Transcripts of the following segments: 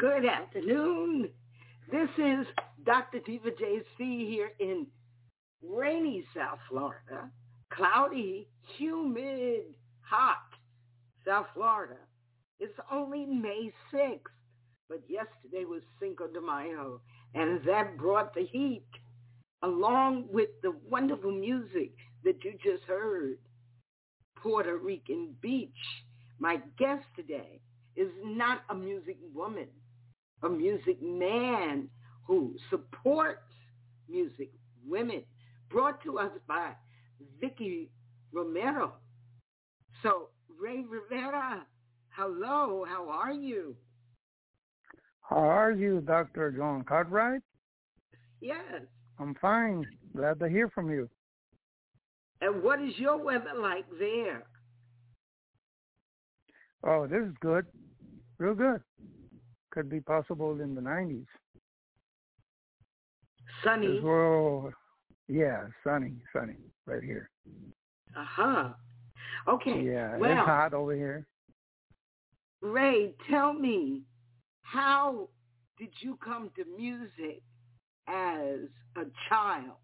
Good afternoon. This is Dr. Diva JC here in rainy South Florida, cloudy, humid, hot South Florida. It's only May 6th, but yesterday was Cinco de Mayo, and that brought the heat along with the wonderful music that you just heard. Puerto Rican Beach. My guest today is not a music woman, a music man who supports music women, brought to us by Vicky Romero. So, Ray Rivera, hello, how are you? How are you, Dr. John Cartwright? Yes. I'm fine. Glad to hear from you. And what is your weather like there? Oh, this is good. Real good. Could be possible in the 90s. Sunny. Well, yeah, sunny, sunny, right here. Uh huh. Okay. Yeah, well, it's hot over here. Ray, tell me, how did you come to music as a child?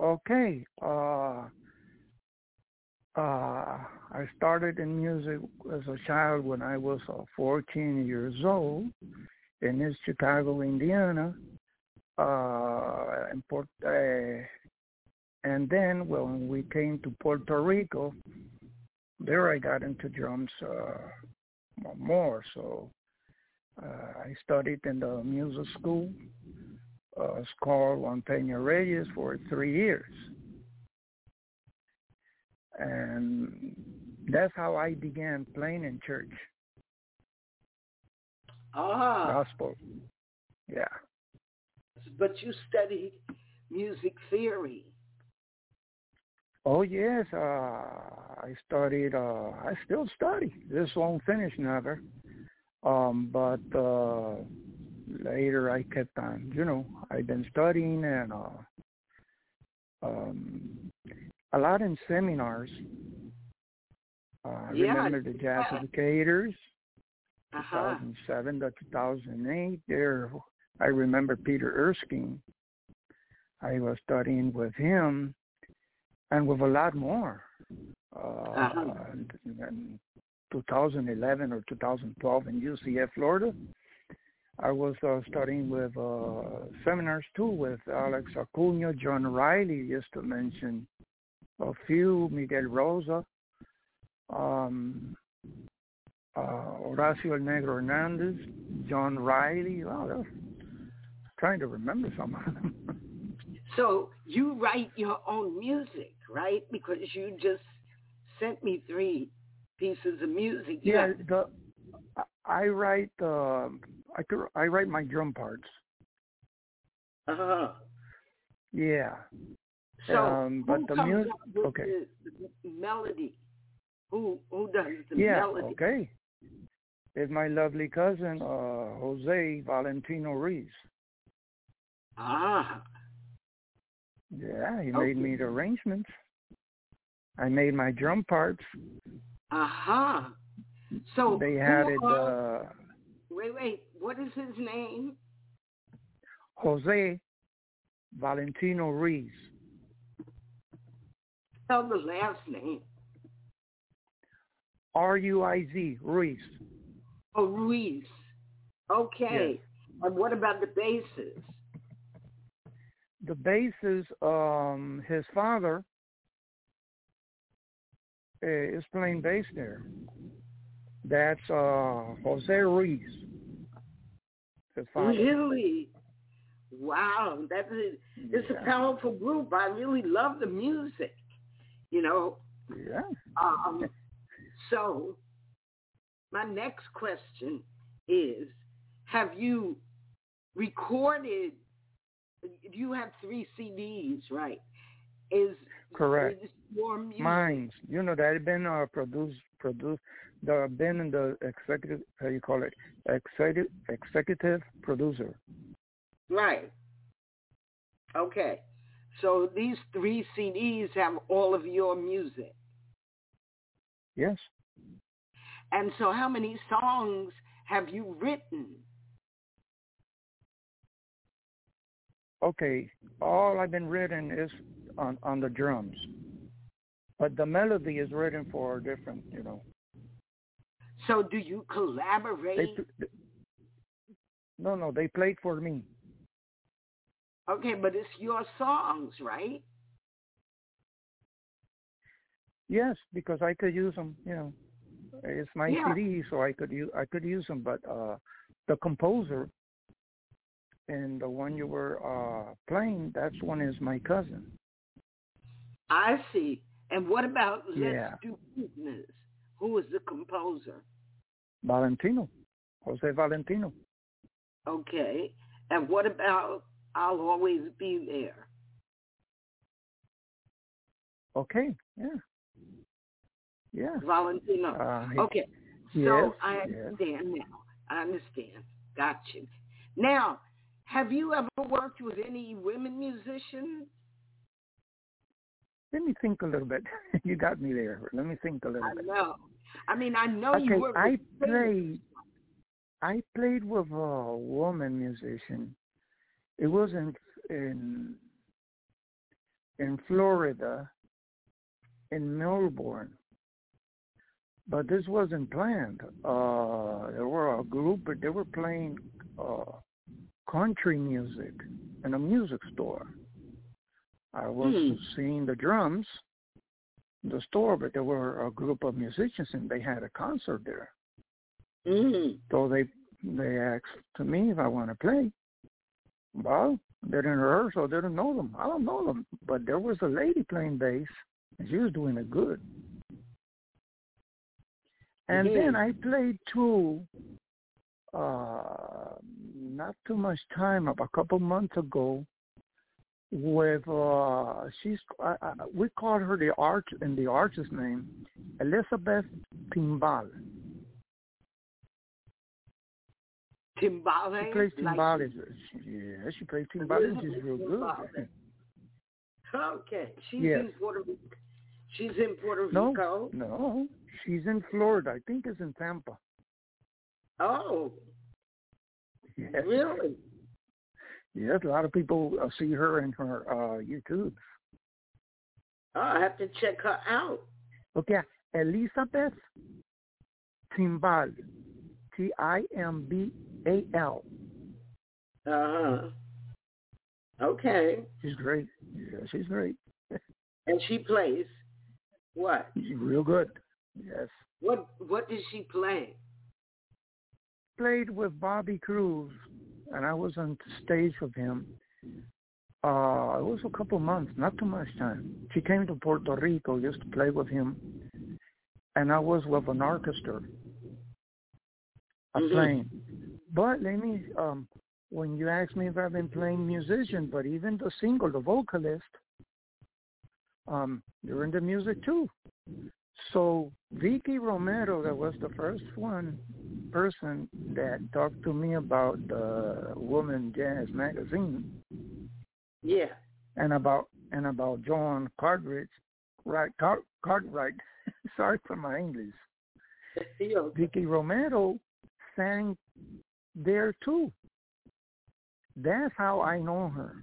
Okay. Uh, uh, I started in music as a child when I was uh, 14 years old in East Chicago, Indiana. Uh, in Port, uh, and then when we came to Puerto Rico, there I got into drums uh, more. So uh, I studied in the music school. Uh, it's called Juan Peña Reyes for three years and that's how I began playing in church. Ah. Gospel. Yeah. But you studied music theory. Oh yes, uh, I studied. Uh, I still study. This won't finish never. Um, but uh, later I kept on. You know, I've been studying and uh, um, a lot in seminars. Uh, I yeah, remember the Jazz Educators, uh-huh. 2007 to 2008. There, I remember Peter Erskine. I was studying with him, and with a lot more. Uh, uh-huh. in 2011 or 2012 in UCF, Florida. I was uh, studying with uh, seminars too with Alex Acuña, John Riley, just to mention a few, Miguel Rosa, um, uh, Horacio El Negro Hernandez, John Riley. Wow, oh, trying to remember some of them. so you write your own music, right? Because you just sent me three pieces of music. You yeah, the I write uh, I could, I write my drum parts. Uh-huh. Yeah. So um, but the music, okay. the, melody? Who who does the yeah, melody? okay. It's my lovely cousin, uh, Jose Valentino Ruiz. Ah. Yeah, he Okay. made me the arrangements. I made my drum parts. Uh-huh. So they had it uh wait, wait. What is his name? Jose Valentino Ruiz. Spell the last name. R U I Z Ruiz. Oh, Ruiz. Okay. And what about the basses? The bases, um, his father uh, is playing bass there. That's uh, Jose Ruiz. His father. Really? Wow, that is it's Yeah. a powerful group. I really love the music. You know. Yeah. Um, so my next question is: Have you recorded? Do you have three CDs, right? Is Correct. is your music? Mines. You know that have been uh, produced, produced. The been in the executive. How you call it? Executive executive producer. Right. Okay. So these three CDs have all of your music. Yes. And so how many songs have you written? Okay, all I've been written is on on the drums, but the melody is written for different, you know. So do you collaborate? They, no, no, they played for me. Okay, but it's your songs, right? Yes, because I could use them. You know, it's my Yeah. CD, so I could use I could use them. But uh, the composer and the one you were uh, playing, that's one is my cousin. I see. And what about Let's. Do Business? Who is the composer? Valentino, Jose Valentino. Okay. And what about I'll Always Be There? Okay, yeah, yeah. Valentino. Uh, Okay. So Yes, I yes. understand now. I understand. Got you. Now, have you ever worked with any women musicians? Let me think a little bit. you got me there. Let me think a little I bit. I know. I mean, I know you Okay, work I played. I played with a woman musician. It was in in in Florida, in Melbourne. But this wasn't planned. Uh, there were a group, but they were playing uh, country music in a music store. I was Hmm. seeing the drums in the store, but there were a group of musicians and they had a concert there. Mm. So they they asked to me if I want to play. Well, they didn't rehearse, so they didn't know them. I don't know them, but there was a lady playing bass, and she was doing it good. And Yeah. then I played two, uh, not too much time, about a couple months ago, with uh, she's I, I, we called her the arch in the artist's name, Elizabeth Timbal. Timbale. She plays like- timbales. yeah, she plays timbales. She's real good. Okay. She's Yes. in Puerto Rico. She's in Puerto No, Rico. no, no, she's in Florida. I think it's in Tampa. Oh, Yes, really? yes. A lot of people uh, see her in her uh, YouTube. Oh, I have to check her out. Okay, Elizabeth Timbal, T I M B A L. Uh-huh. Okay. She's great. Yeah, she's great. And she plays what? She's real good. Yes. What what does she play? Played with Bobby Cruz, and I was on stage with him. Uh, it was a couple months, not too much time. She came to Puerto Rico just to play with him, and I was with an orchestra, a Mhm. playing. But let me, um, when you ask me if I've been playing musician, but even the single, the vocalist, um, they're into music too. So Vicky Romero, that was the first one person that talked to me about the Woman Jazz magazine Yeah. and about and about John Cartwright, right? Car, Cartwright. Sorry for my English. Vicky Romero sang there too. That's how I know her.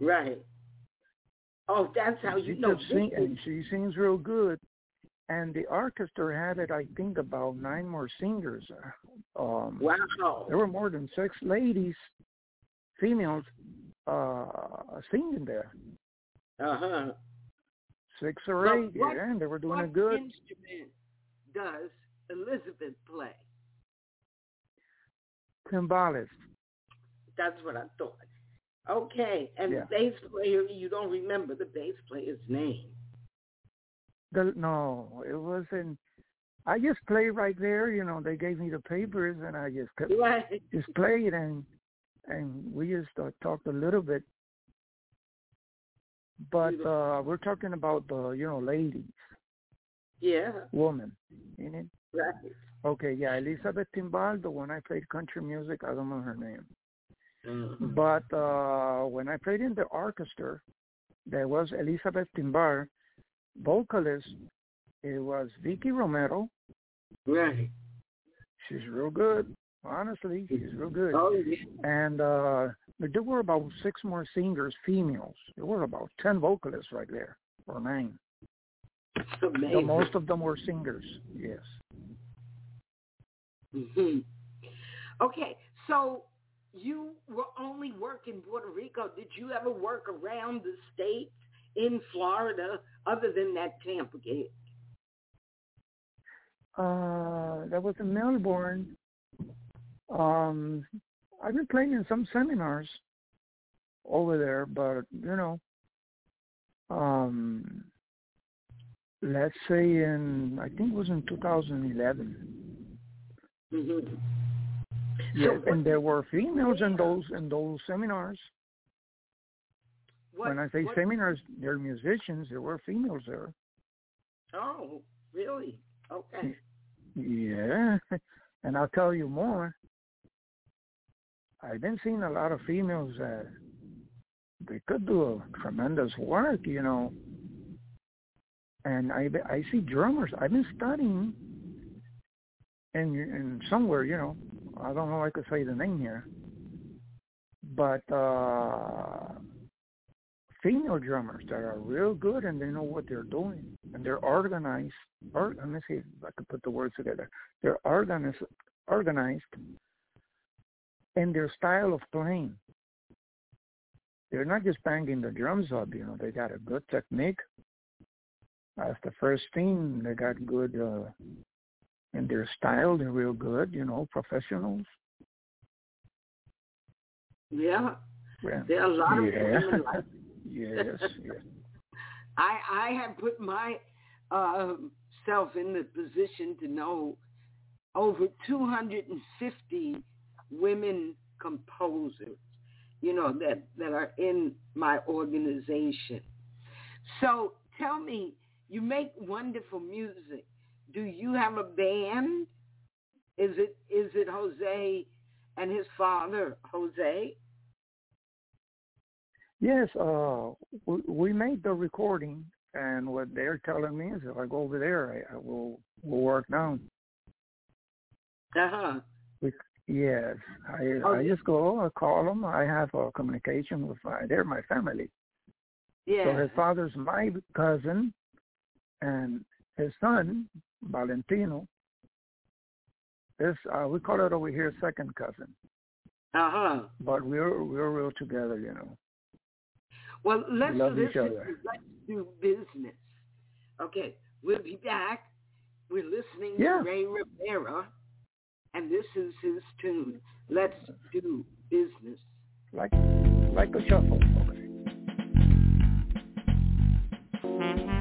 right. Oh, that's how you she know. sing, and she sings real good. And the orchestra had it, I think, about nine more singers. Um, Wow. There were more than six ladies, females, uh, singing there. Uh-huh. Six or eight, what- yeah, and they were doing what it good. instrument does Elizabeth play? Timbales. That's what I thought. Okay, and Yeah. the bass player, you don't remember the bass player's name. The, no, it wasn't. I just played right there. You know, they gave me the papers, and I just kept, Right. just played, and and we just uh, talked a little bit. But uh we're talking about the you know ladies, Yeah, woman, know. right. Okay, yeah, Elizabeth Timbal, When I played country music. I don't know her name. Mhm. But uh when I played in the orchestra, there was Elizabeth Timbal, vocalist. It was Vicky Romero, Right. She's real good. Honestly, she's real good. Oh, yeah. And uh there were about six more singers, females. There were about ten vocalists right there, or nine. So most of them were singers. Yes. Hmm Okay, so you were only working Puerto Rico. Did you ever work around the states in Florida other than that Tampa gig? Uh, that was in Melbourne. Um, I've been playing in some seminars over there, but you know, um, let's say in I think it was in 2011. Hmm Yes, and there were females in those in those seminars. what, when I say what- seminars, they're musicians. There were females there. Oh, really? Okay. Yeah, and I'll tell you more. I've been seeing a lot of females that they could do a tremendous work, you know. And I I see drummers. I've been studying, and somewhere, you know, I don't know. if I could say the name here, but uh female drummers that are real good and they know what they're doing and they're organized. Or, let me see if I can put the words together. They're organized, organized their style of playing. They're not just banging the drums up, you know. They got a good technique. That's the first thing, they got good uh, in their style. They're real good, you know, professionals. Yeah. Yeah. There are a lot of Yeah. women like yes, yes. I I have put my uh, self in the position to know over 250 women composers, you know, that, that are in my organization. So tell me, you make wonderful music. Do you have a band? Is it is it Jose and his father, Jose? Yes, uh, we, we made the recording, and what they're telling me is if I go over there, I, I will will work down. Uh-huh. Yes, I Oh, I just go, I call them. I have a communication with uh, they're my family. Yeah. So his father's my cousin, and his son Valentino is uh, we call it over here second cousin, uh-huh. but we're we're real together, you know. Well, let's love each listen. other. Let's do business. Okay, we'll be back. We're listening Yeah. to Ray Rivera, and this is his tune. Let's do business. like like a shuffle. Okay. like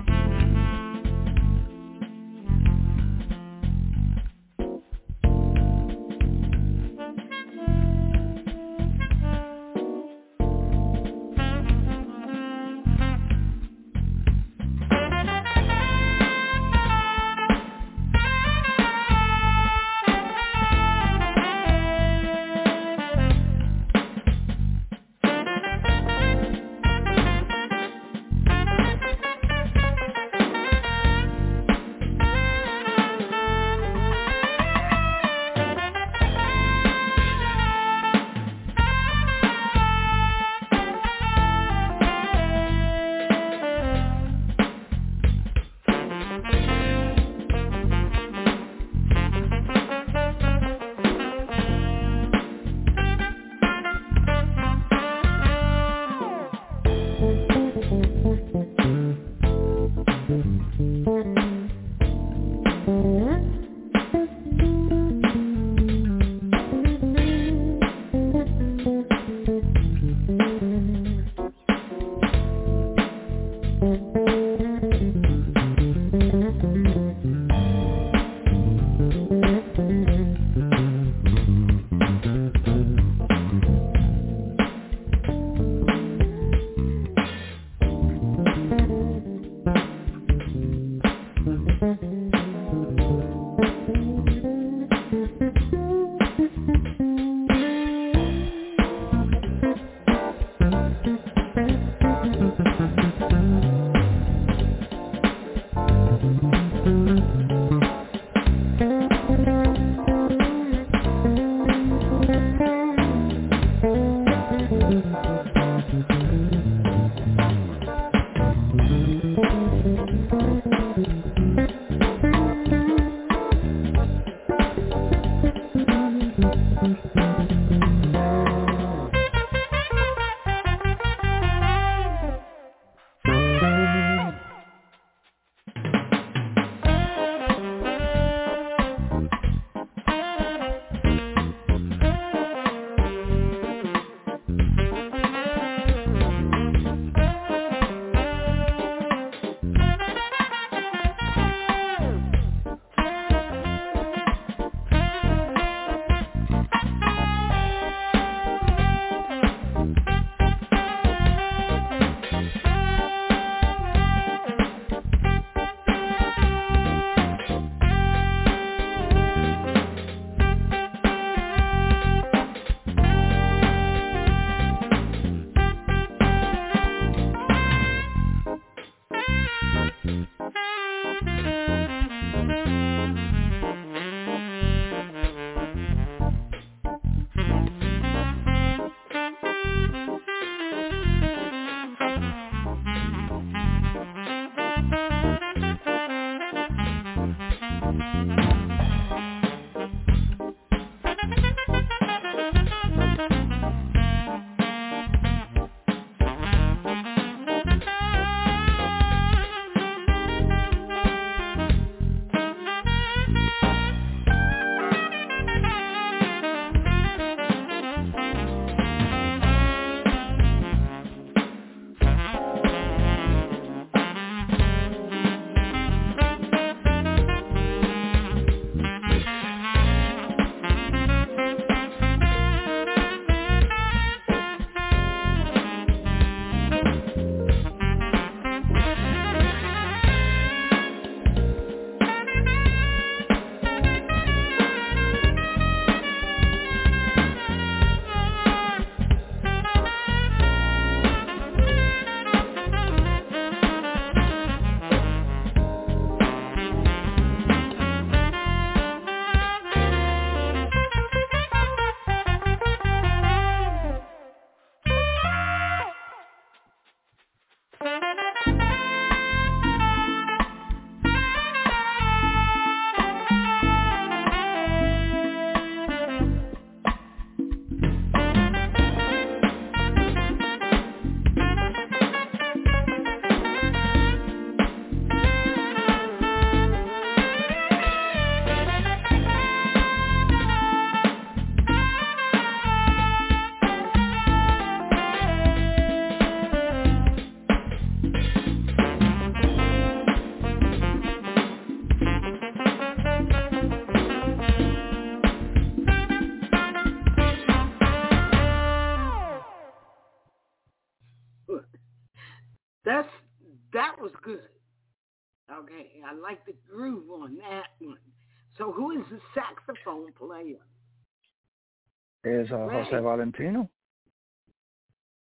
Is uh, Ray. Jose Valentino.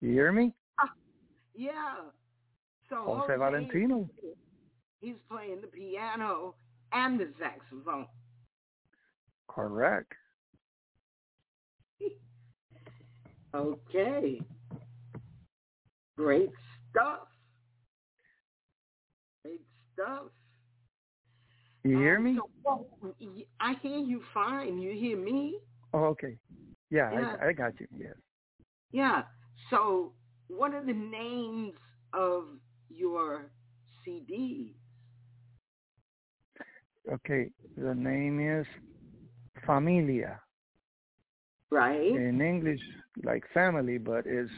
You hear me? Yeah. So Jose Valentino. He's playing the piano and the saxophone. Correct. Okay. Great stuff. Great stuff. You hear Um, me? so y- I hear you fine. You hear me? Oh, okay. Yeah, Yeah. I, I got you. Yes. Yeah. So what are the names of your CDs? Okay. The name is Familia. Right? In English, like family, but it's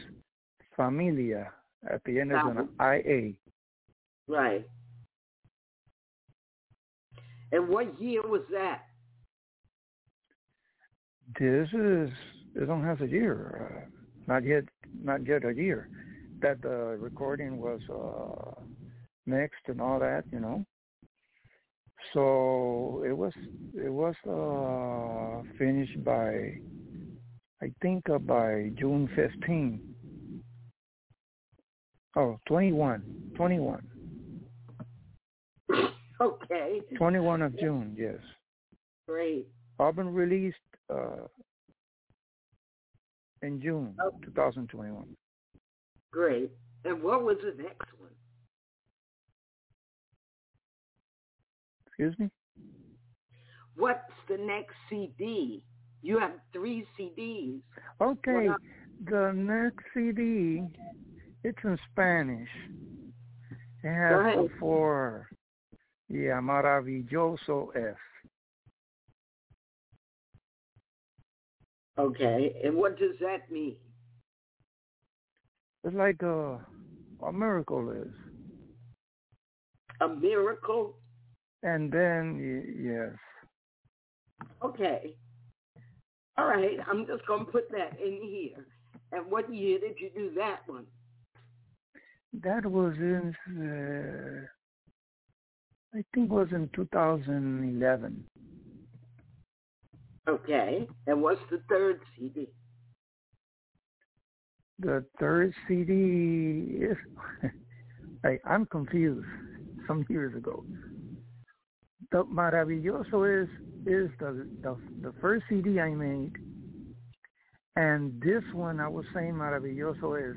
Familia. At the end is an IA. Right. And what year was that? This is it don't have a year. Uh, not yet. Not yet a year. That the recording was uh, mixed and all that, you know. So it was it was uh, finished by I think uh, by June 15. Oh, 21. 21. Okay. 21 of June, yes. Great. Album released uh, in June Oh. 2021. Great. And what was the next one? Excuse me? What's the next CD? You have three CDs. Okay, Well, the next CD, it's in Spanish. It has four. Yeah, maravilloso es. Okay. And what does that mean? It's like a, a miracle is. A miracle? And then, yes. Okay. All right. I'm just going to put that in here. And what year did you do that one? That was in, uh, I think it was in 2011. Okay. And what's the third CD? The third CD is, I, I'm confused some years ago. The Maravilloso is is the, the the first CD I made, and this one I was saying Maravilloso is.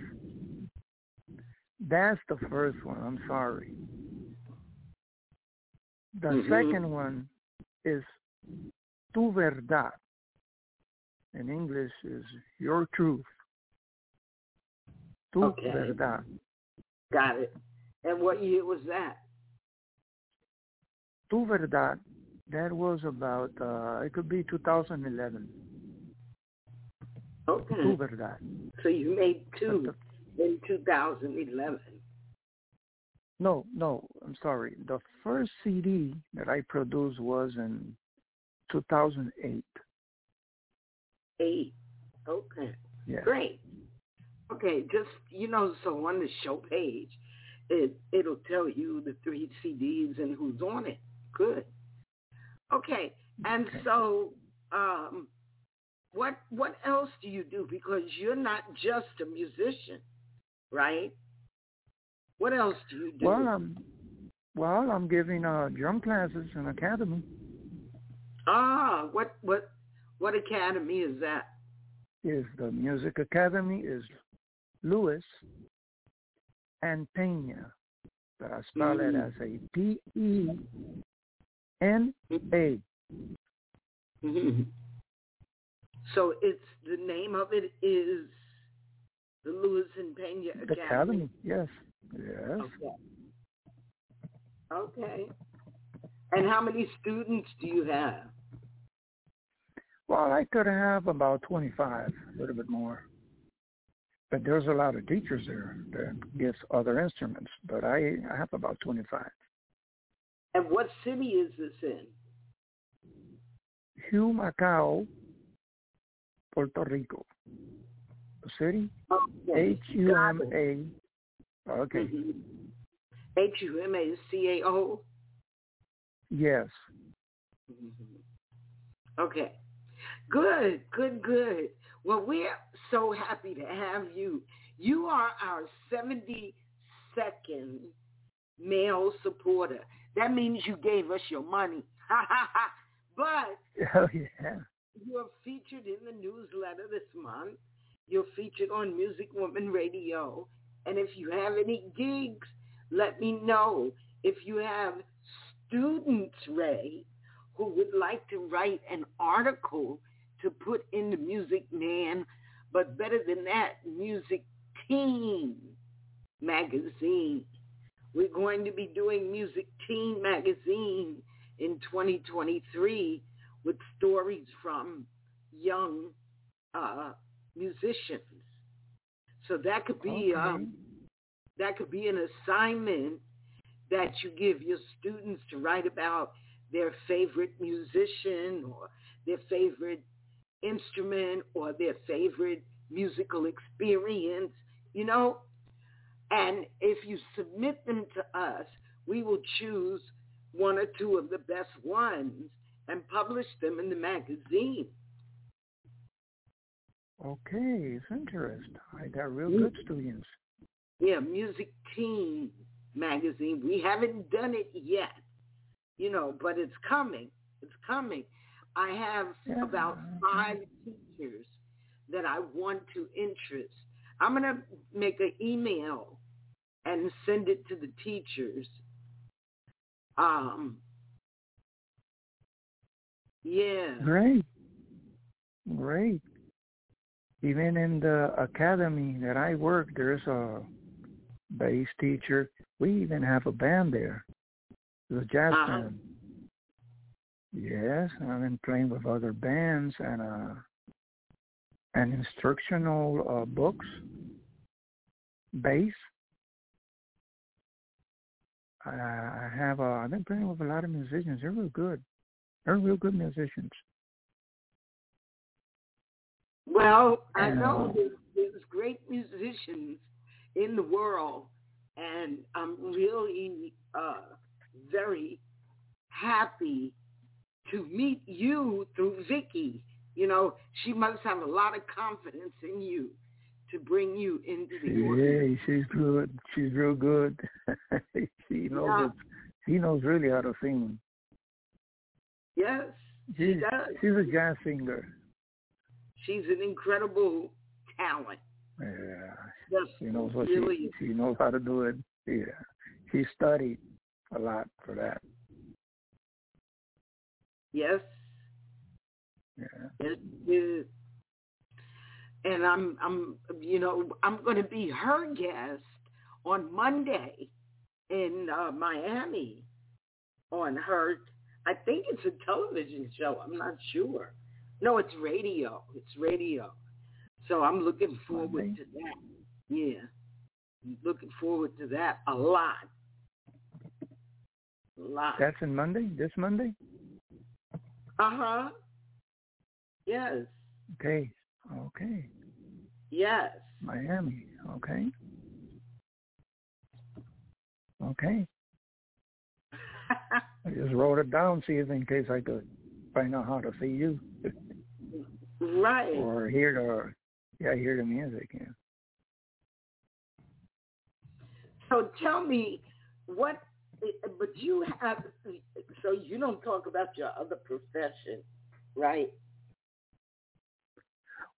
That's the first one. I'm sorry. The Mhm. second one is Tu Verdad. In English is Your Truth. Tu Okay. Verdad. Got it. And what year was that? Tu Verdad, that was about, uh, it could be 2011. Okay. Tu Verdad. So you made two in 2011. no, no, I'm sorry. The first CD that I produced was in 2008. Eight. Okay. Yeah. Great. Okay, just you know, so on the show page, it it'll tell you the three CDs and who's on it. Good. Okay, and Okay. so um, what what else do you do? Because you're not just a musician, right? What else do you do? Well, I'm, well, I'm giving uh, drum classes in academy. Ah, what what what academy is that? Is the Music Academy is Luiz and Pena. But I spell it Mm. as a P E N A. Mhm. So it's the name of it is the Luiz and Pena Academy. Academy, yes. Yes. Okay. Okay. And how many students do you have? Well, I could have about 25, a little bit more. But there's a lot of teachers there that gives other instruments, but I, I have about 25. And what city is this in? Humacao, Puerto Rico. The city? Okay. H-U-M-A. Okay. Mhm. H-U-M-A-C-A-O? Yes. Mm-hmm. Okay. Good, good, good. Well, we're so happy to have you. You are our 72nd male supporter. That means you gave us your money. but oh, yeah. you're featured in the newsletter this month. You're featured on Music Woman Radio. And if you have any gigs, let me know. If you have students, Ray, who would like to write an article to put in the Music Man, but better than that, Music Teen magazine. We're going to be doing Music Teen magazine in 2023 with stories from young uh, musicians. So that could be okay. um, that could be an assignment that you give your students to write about their favorite musician or their favorite instrument or their favorite musical experience, you know. And if you submit them to us, we will choose one or two of the best ones and publish them in the magazine. Okay, it's interesting. I got real mm. good students. Yeah, Music Teen magazine. We haven't done it yet, you know, but it's coming. It's coming. I have about five teachers that I want to interest. I'm going to make an email and send it to the teachers. Um, yeah. Great. Great. Even in the academy that I work, there's a bass teacher. We even have a band there. The jazz Uh-huh. band. Yes, I've been playing with other bands and uh and instructional uh books. Bass. I I have uh, I've been playing with a lot of musicians. They're real good. They're real good musicians. Well, I know Um, there's, there's great musicians in the world, and I'm really uh, very happy to meet you through Vicky. You know, she must have a lot of confidence in you to bring you into the organization. Yeah, she's good. She's real good. she knows Yeah. She knows really how to sing. Yes, she She's, does. she's a jazz singer. She's an incredible talent. Yeah, Just she knows what really, she she knows how to do it. Yeah, she studied a lot for that. Yes, Yeah. And I'm, I'm, you know, I'm going to be her guest on Monday in uh, Miami on her. I think it's a television show. I'm not sure. No, it's radio. It's radio. So I'm looking forward to that. Yeah, looking forward to that a lot. A lot. That's in Monday. This Monday. Uh huh. Yes. Okay. Okay. Yes. Miami. Okay. Okay. I just wrote it down, see if in case I could find out how to see you right. or hear the yeah hear the music. Yeah. So tell me what, but you have, so you don't talk about your other profession, right?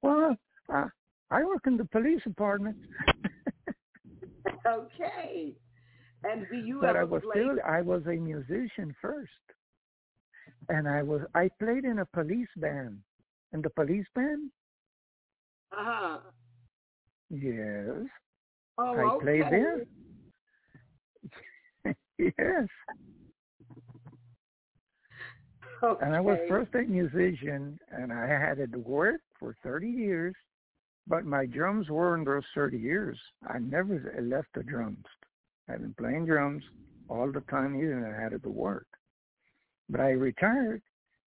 Well, uh, I work in the police department, Okay. And do you but I was still I was a musician first, and I was I played in a police band. In the police band, Uh-huh. yes, Oh, I okay. played there. Yes, Okay. and I was first a musician, and I had it work for thirty years. But my drums weren't those thirty years. I never left the drums. I've been playing drums all the time, even I had it to work. But I retired,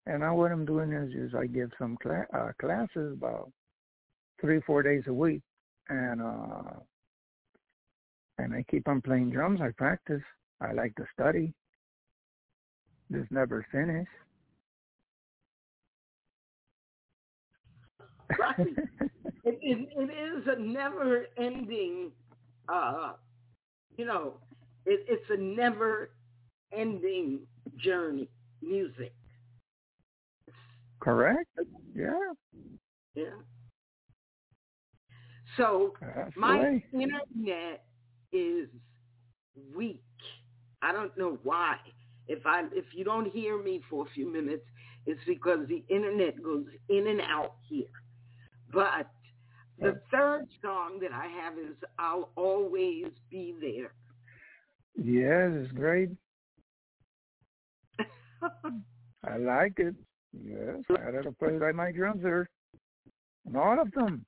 and now what I'm doing is, is I give some cla- uh, classes about three, four days a week, and uh, and I keep on playing drums. I practice. I like to study. It's never finished. Right. it, it, it is a never-ending, uh, you know, it, it's a never-ending journey. Music. Correct. Yeah. Yeah. So That's my internet is weak. I don't know why. If I if you don't hear me for a few minutes, it's because the internet goes in and out here. But the third song that I have is I'll always be there. Yes, it's great. I like it. Yes, I had to play like my drums there. And all of them.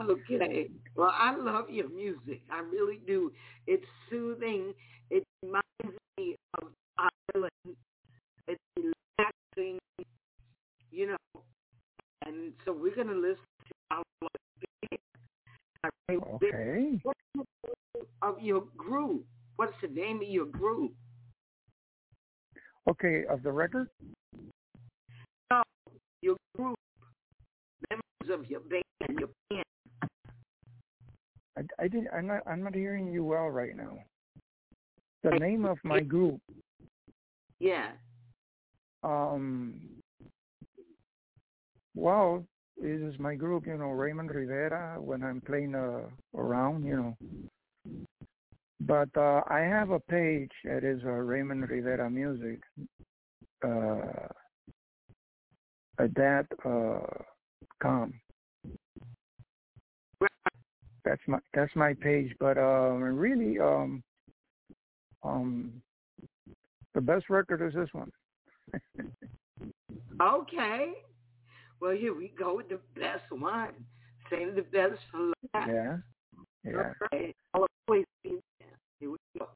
Okay. Well, I love your music. I really do. It's soothing. It reminds me of Ireland. It's relaxing, you know. And so we're going to listen to our Okay. of your group. What's the name of your group? Okay, of the record? No, your group. Members of your band, your band. I, I did I'm not I'm not hearing you well right now. The name of my group, Yeah. um well, it is my group, you know, Raymond Rivera when I'm playing uh, around, you know. But uh I have a page that is uh, Raymond Rivera Music. Uh at that uh com. That's my that's my page. But um really um um the best record is this one. Okay. Well, here we go with the best one. Save the best for last. Yeah. Yeah. Okay. I'll always be there. Here we go.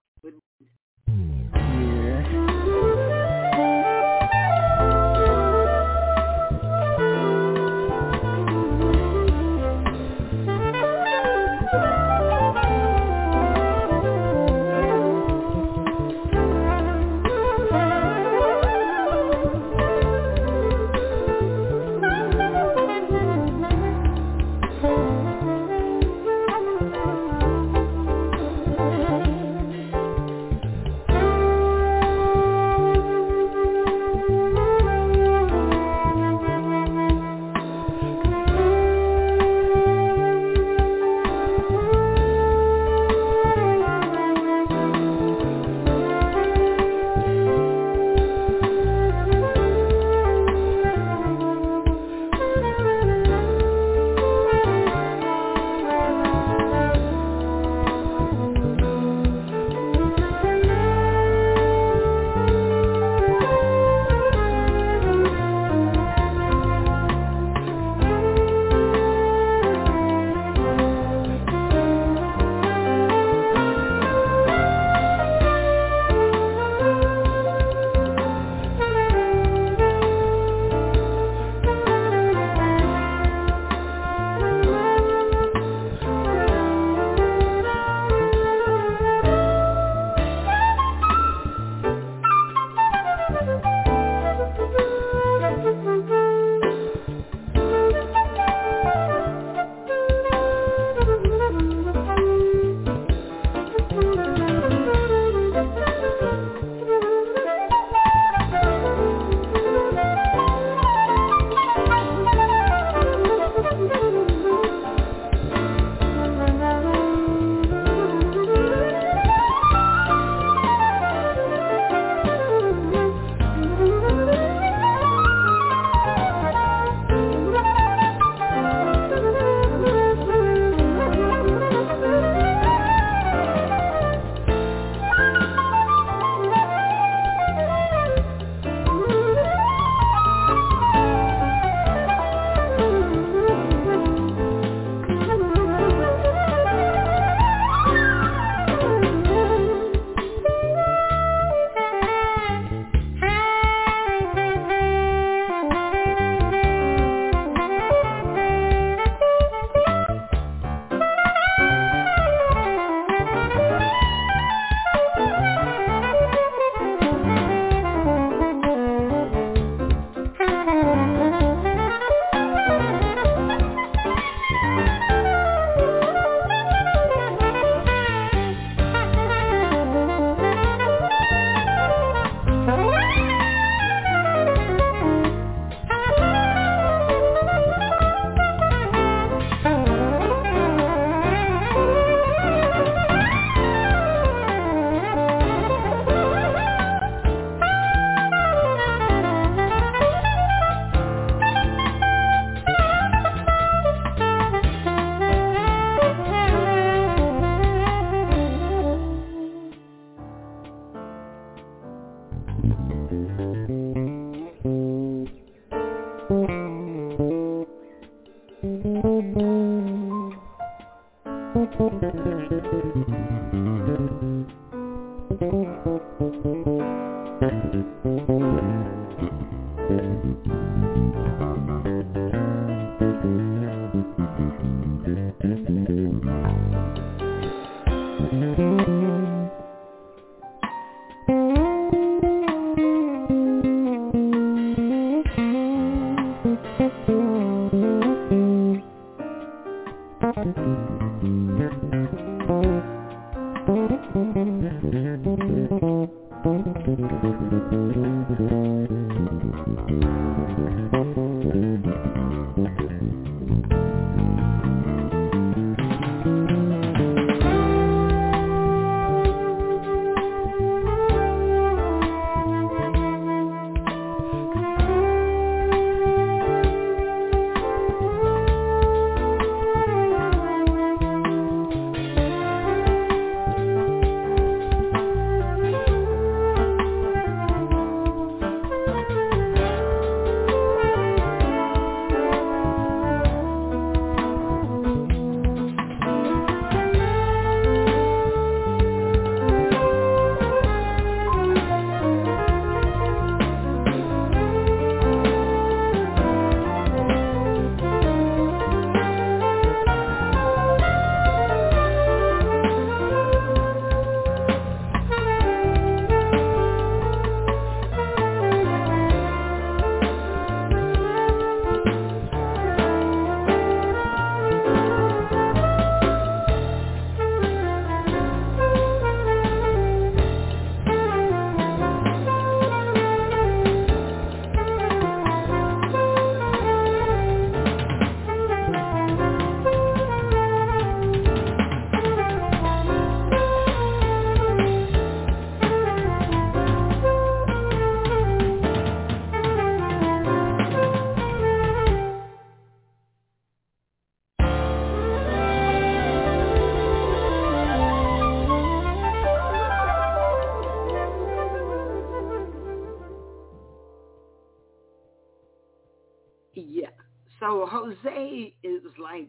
Jose is like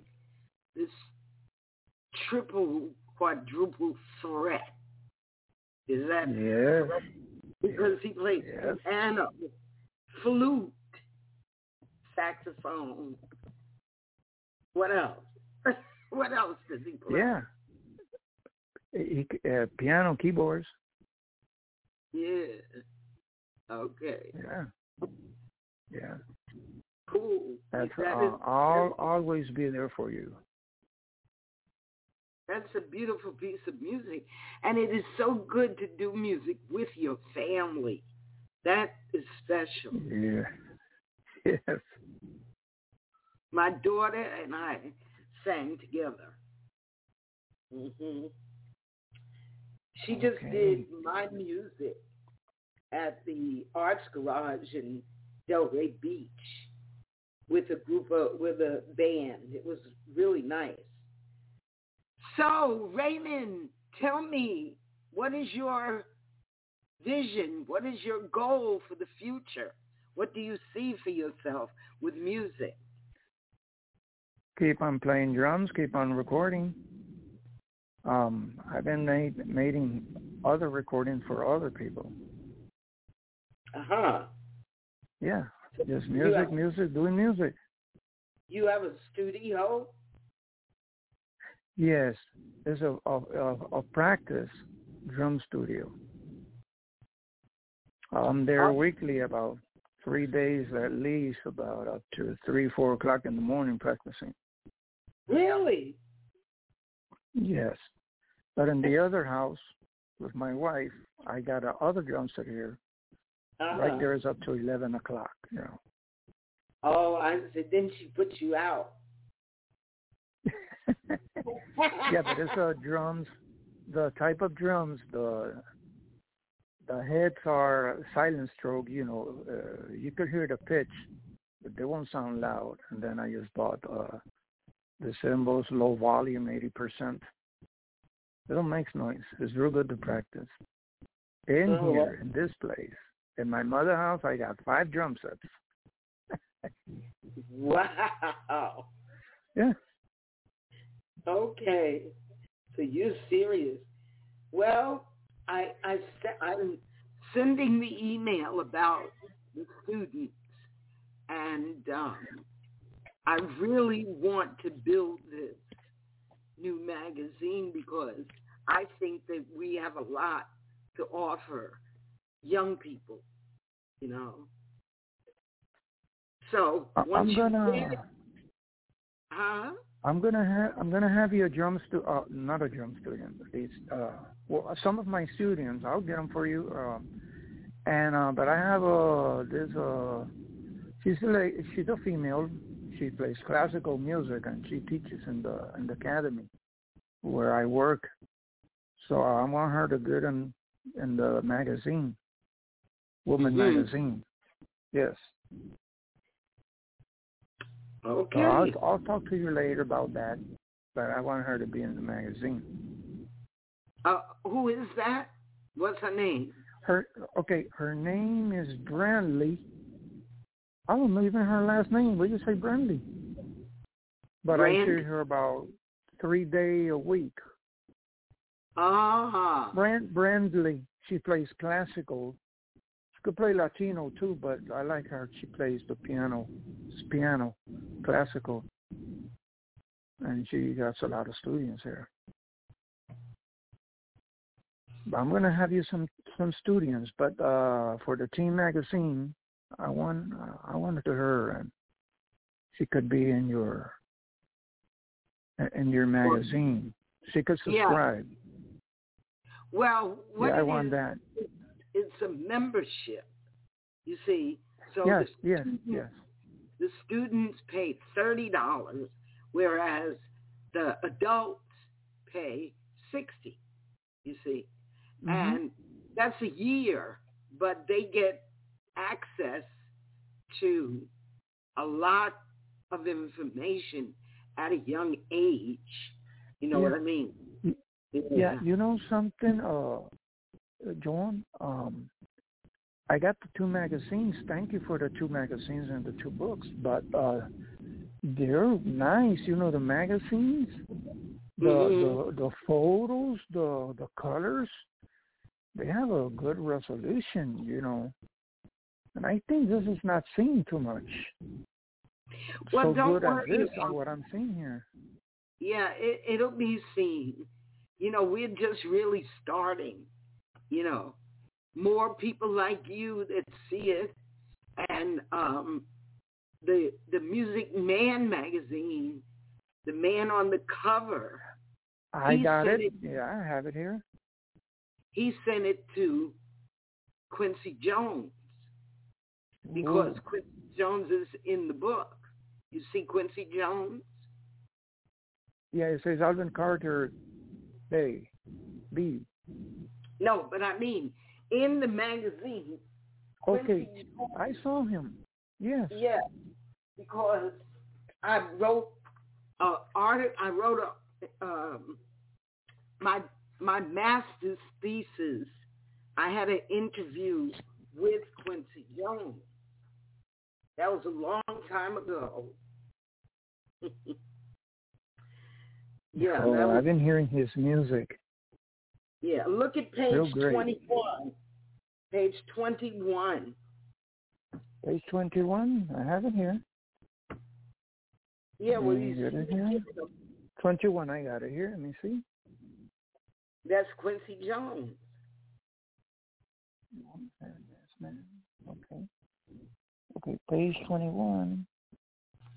this triple, quadruple threat. Is that yeah? Because he plays yes. piano, flute, saxophone. What else? what else does he play? Yeah. He, uh, piano, keyboards. Yeah. Okay. Yeah. Yeah. Cool. That's that is, I'll always be there for you. That's a beautiful piece of music. And it is so good to do music with your family. That is special. Yeah. Yes. My daughter and I sang together. hmm She just Okay. did my music at the Arts Garage in Delray Beach with a group of with a band. It was really nice. So Raymond, tell me what is your vision? What is your goal for the future? What do you see for yourself with music? Keep on playing drums. Keep on recording. Um, I've been made, making other recordings for other people. Uh huh. Yeah, just music, have- music, doing music. You have a studio? Yes, it's a a, a, a practice drum studio. I'm there Oh. weekly, about three days at least, about up to three, four o'clock in the morning practicing. Really? Yes, but in the other house with my wife, I got a other drum set here. Uh-huh. Right there is up to eleven o'clock. You know. Oh, I said, then she put you out. yeah, but it's uh, drums. The type of drums, the the heads are silent stroke. You know, uh, you could hear the pitch, but they won't sound loud. And then I just bought uh, the cymbals, low volume, eighty percent. It don't make noise. It's real good to practice. In Oh, here, in this place, in my mother house, I got five drum sets. Wow. Yeah. Okay. So you're serious. Well, I, I, I'm sending the email about the students, and um, I really want to build this new magazine because I think that we have a lot to offer young people, you know. So once I'm gonna. you huh? I'm gonna have I'm gonna have you a drum stu uh, not a drum student. It's uh well some of my students I'll get them for you. Um, and uh, but I have a there's a she's a she's a female. She plays classical music and she teaches in the in the academy where I work. So I want her to get in in the magazine, woman Mhm. magazine. Yes. Okay. So I'll I'll talk to you later about that. But I want her to be in the magazine. Uh, who is that? What's her name? Her okay, her name is Brandley. I don't know even her last name. We just say Brandley. But I see her about three day a week. Ah, Brand Brandley. She plays classical. Could play Latino too, but I like her. She plays the piano, it's piano, classical, and she has a lot of students here. But I'm gonna have you some some students, but uh for the team magazine, I want I wanted to her and she could be in your in your magazine. She could subscribe. Yeah. well, what yeah, I want is, that. It's a membership. You see, so yes, the, yes, students- yes. the students pay thirty dollars, whereas the adults pay sixty. You see, Mhm. and that's a year, but they get access to a lot of information at a young age. You know Yeah. what I mean? Y- Yeah, you know something, uh, John. Um, I got the two magazines. Thank you for the two magazines and the two books. But uh, they're nice. You know the magazines, the Mhm. the the photos, the the colors. They have a good resolution. You know, and I think this is not seen too much. Well, so don't good worry this about- what I'm seeing here. Yeah, it, it'll be seen. You know, we're just really starting. You know, more people like you that see it, and um, the the Music Man magazine, the man on the cover, I got it. it- Yeah, I have it here. he sent it to Quincy Jones because Ooh. Quincy Jones is in the book. You see Quincy Jones? Yeah, it says Alvin Carter A. B. No, but I mean in the magazine. Okay, Quincy I saw him. Yes. Yeah, because I wrote a art. I wrote a um, my my master's thesis. I had an interview with Quincy Jones. That was a long time ago. yeah, Oh, was, I've been hearing his music. Yeah. Look at page twenty-one. Page twenty-one. Page 21. I have it here. Yeah, well, you it here? 21. I got it here. Let me see. that's Quincy Jones. Okay. Okay, page 21.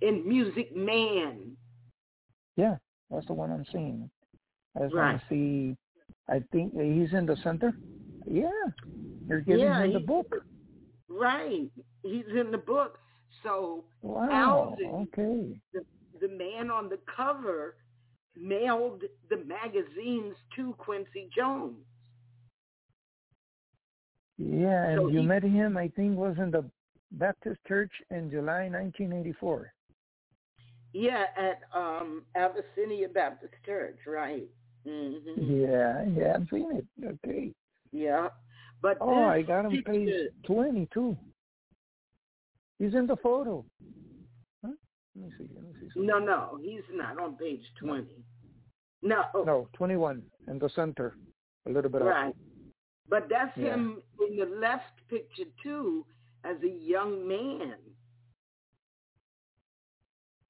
in Music Man. Yeah, that's the one I'm seeing. I just Right. want to see. I think he's in the center. Yeah, you're giving Yeah, him the book. Right. He's in the book. So Wow. Alvin. Okay. the, the man on the cover mailed the magazines to Quincy Jones. Yeah, and So you he- met him. I think was in the Baptist Church in July 1984. Yeah, at um Abyssinian Baptist Church, right. Hmm Yeah, yeah, I've seen it. Okay. Yeah. But Oh, I got him picture- page 20 too. He's in the photo. Huh? Let me see. Let me see. something. No, no, he's not on page 20. No. No, 21 in the center, a little bit up. Right. But that's Yeah. him in the left picture too as a young man.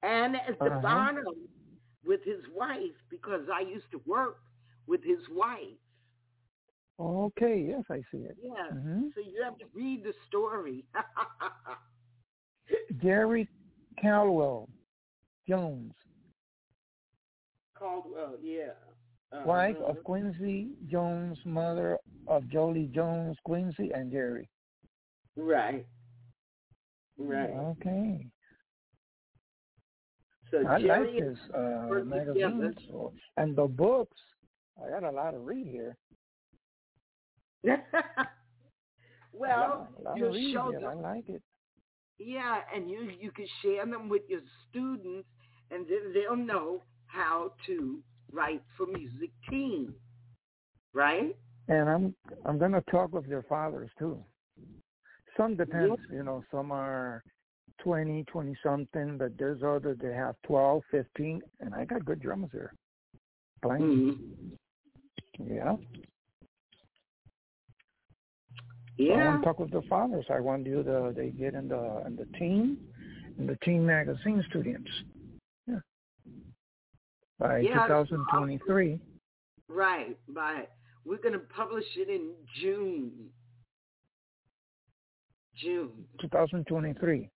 And at the Uh-huh. bottom with his wife, because I used to work with his wife. Okay, yes, I see it. Yeah. hmm So you have to read the story. Jeri Caldwell Jones, Caldwell, yeah. Uh-huh. wife of Quincy Jones, mother of Jolie Jones, Quincy, and Jerry. Right. Right. Okay. So I Jerry like his uh, work magazine. together. So, and the books, I got a lot to read here. well, lot, a lot you show here. I like it. yeah, and you you can share them with your students, and then they'll know how to write for Music Team, right? And I'm I'm gonna talk with their fathers too. Some depends, you know, some are twenty, twenty something, but there's others that have twelve, fifteen, and I got good drummers there. Playing. Mm-hmm. Yeah. I want to talk with the fathers. I want you to they get in the in the team in the team magazine students. Yeah. By Yeah, 2023. Right. By we're gonna publish it in June. June. 2023.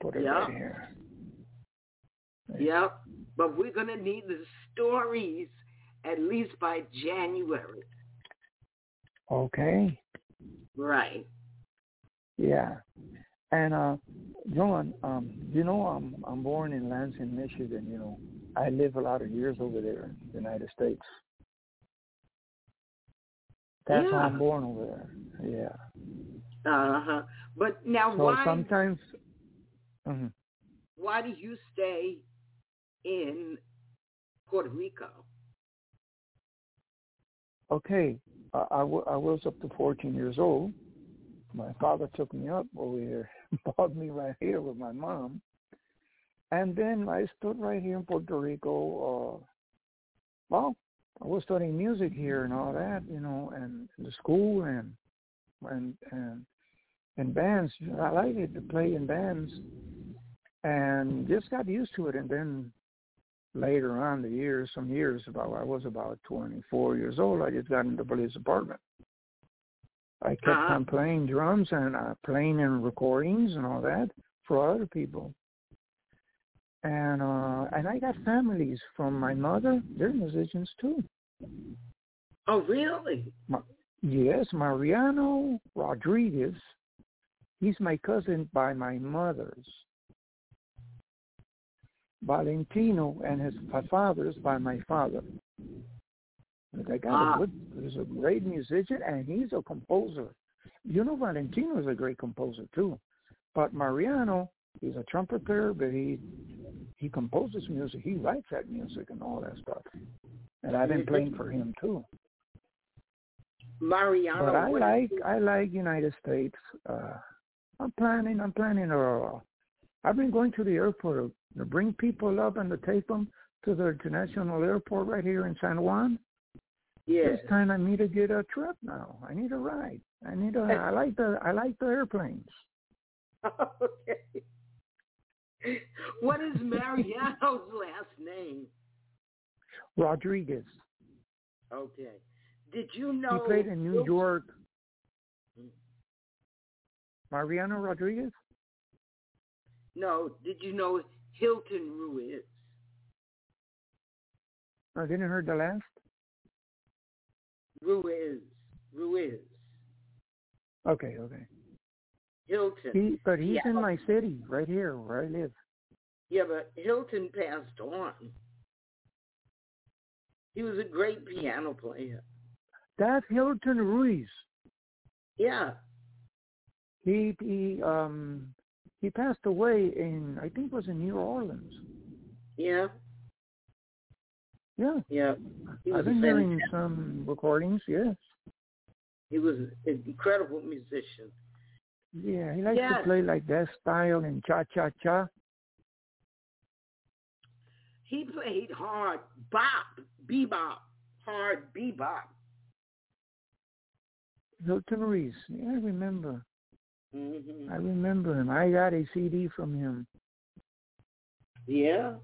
Put it Yeah. right here. Yep. But we're gonna need the stories at least by January. Okay. Right. Yeah. And uh John, um, you know I'm I'm born in Lansing, Michigan, you know. I live a lot of years over there in the United States. That's how I'm born over there. Yeah. Uh huh. But now So why sometimes Mhm. why do you stay in Puerto Rico? Okay, I, I, w- I was up to 14 years old. My father took me up over here, brought me right here with my mom. And then I stood right here in Puerto Rico. Uh, well, I was studying music here and all that, you know, and in the school and and and in bands. I liked it to play in bands, and just got used to it. And then later on the years, some years about I was about 24 years old, I just got into the police department. I kept Uh-huh. on playing drums and uh, playing in recordings and all that for other people. And uh and I got families from my mother, they're musicians too. Oh, really? Yes, Mariano Rodriguez. He's my cousin by my mother's. Valentino and his father's by my father. That guy Ah. he's a great musician and he's a composer. You know Valentino is a great composer too. But Mariano, he's a trumpeter, but he he composes music. He writes that music and all that stuff. And I've been playing for him too. Mariano. But I like I like United States. Uh I'm planning I'm planning uh I've been going to the airport to bring people up and to take them to the international airport right here in San Juan. Yes. It's time I need to get a trip now. I need a ride. I need a I like the I like the airplanes. okay. What is Mariano's last name? Rodriguez. Okay. Did you know He played in New York. Mariano Rodriguez? No. Did you know Hilton Ruiz? I didn't hear the last. Ruiz. Ruiz. Okay, okay. Hilton. He but he's Yeah. in my city, right here where I live. Yeah, but Hilton passed on. He was a great piano player. That's Hilton Ruiz. Yeah. He he um he passed away in I think it was in New Orleans. Yeah. Yeah. Yeah. I've been hearing some recordings, yes. He was an incredible musician. Yeah, he likes to play like that style and cha cha cha. He played hard bop, bebop, hard bebop. Hilton Ruiz. Yeah, I remember. Hmm I remember him. I got a CD from him. Yeah.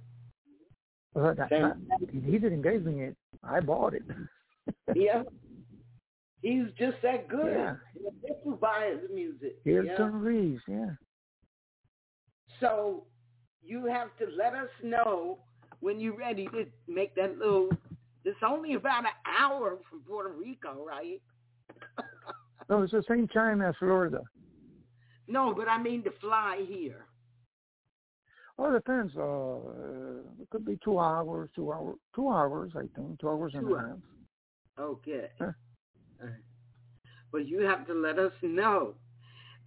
Well, that, that, he didn't give me it. I bought it. yeah. He's just that good. Yeah. People buy his music. Hilton yeah? Ruiz, yeah. So you have to let us know when you're ready to make that little. It's only about an hour from Puerto Rico, right? no, it's the same time as Florida. No, but I mean to fly here. Well, it depends. Uh, it could be two hours, two hours, two hours. I think two hours and two a half. Okay. Huh? But you have to let us know.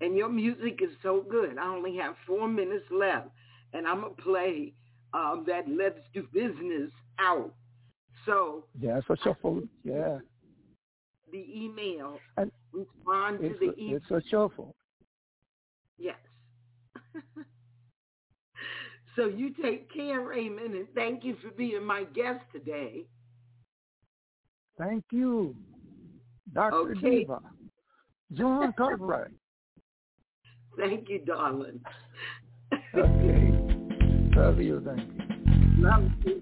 And your music is so good. I only have four minutes left, and I'm gonna play um, that "Let's Do Business" out. So yeah, it's a shuffle. Yeah. The email. And respond to the email. It's a shuffle. Yes. so you take care, Raymond, and thank you for being my guest today. Thank you, Dr. Okay. Diva. John Cartwright. Thank you, darling. okay. Love you, thank you. Love you.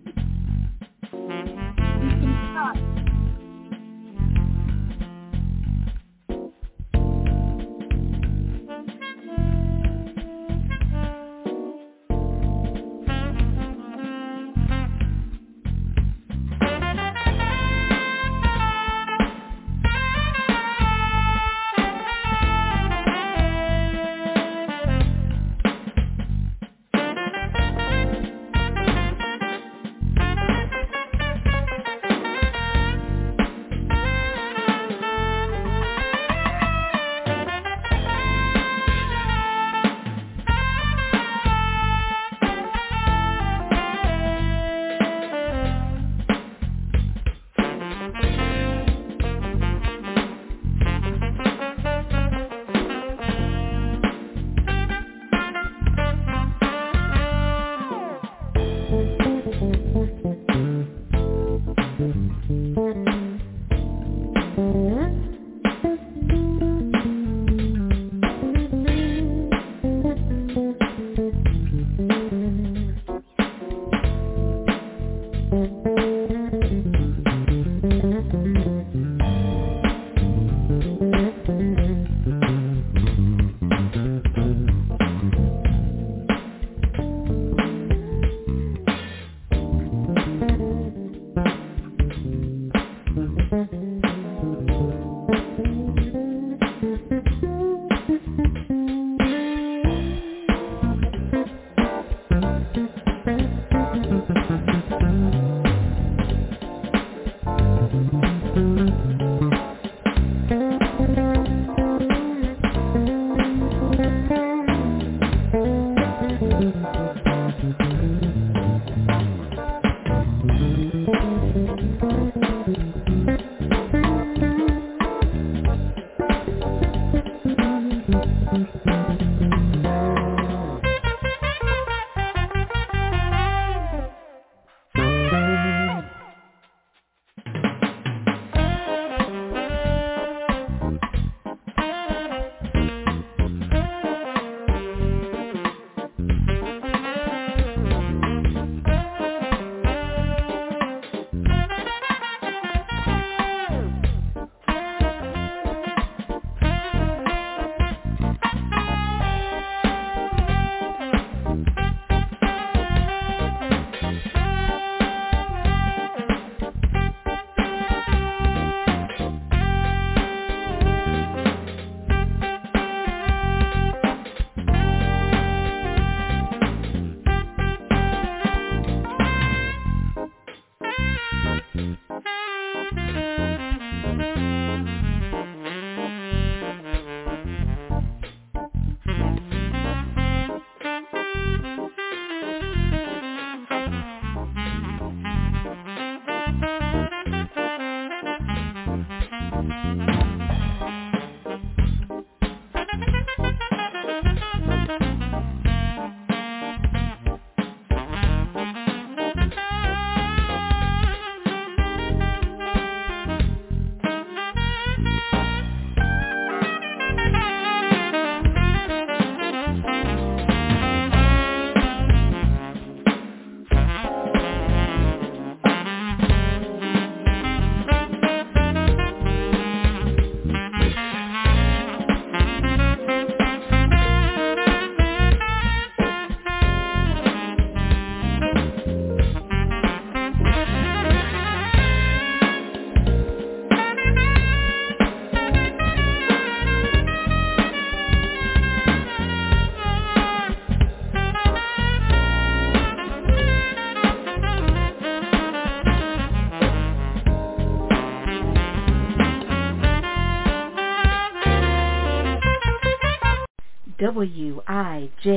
WIJSF.com.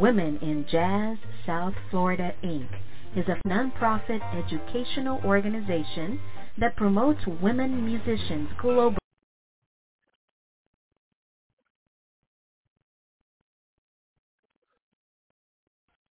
Women in Jazz South Florida, Inc. is a nonprofit educational organization that promotes women musicians globally